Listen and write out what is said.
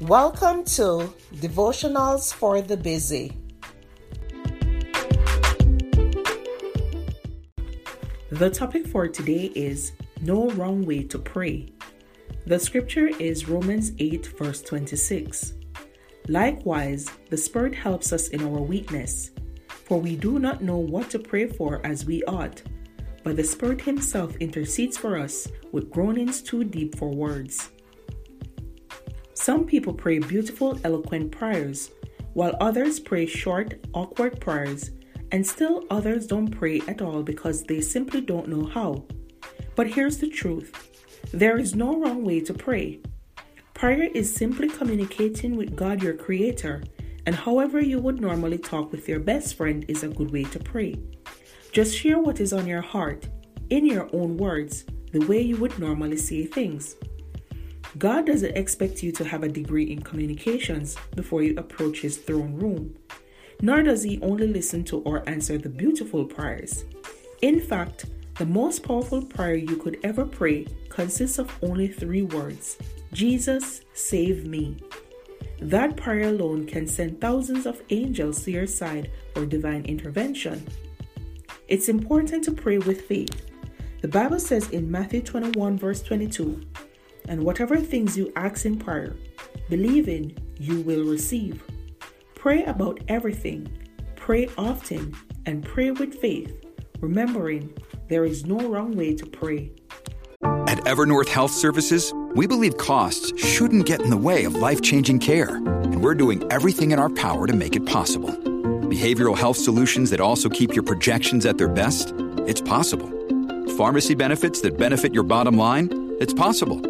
Welcome to Devotionals for the Busy. The topic for today is No Wrong Way to Pray. The scripture is Romans 8, verse 26. Likewise, the Spirit helps us in our weakness, for we do not know what to pray for as we ought, but the Spirit Himself intercedes for us with groanings too deep for words. Some people pray beautiful, eloquent prayers, while others pray short, awkward prayers, and still others don't pray at all because they simply don't know how. But here's the truth there is no wrong way to pray. Prayer is simply communicating with God, your Creator, and however you would normally talk with your best friend is a good way to pray. Just share what is on your heart, in your own words, the way you would normally say things. God doesn't expect you to have a degree in communications before you approach His throne room, nor does He only listen to or answer the beautiful prayers. In fact, the most powerful prayer you could ever pray consists of only three words Jesus, save me. That prayer alone can send thousands of angels to your side for divine intervention. It's important to pray with faith. The Bible says in Matthew 21, verse 22, and whatever things you ask in prayer, believe in, you will receive. Pray about everything, pray often, and pray with faith, remembering there is no wrong way to pray. At Evernorth Health Services, we believe costs shouldn't get in the way of life changing care, and we're doing everything in our power to make it possible. Behavioral health solutions that also keep your projections at their best? It's possible. Pharmacy benefits that benefit your bottom line? It's possible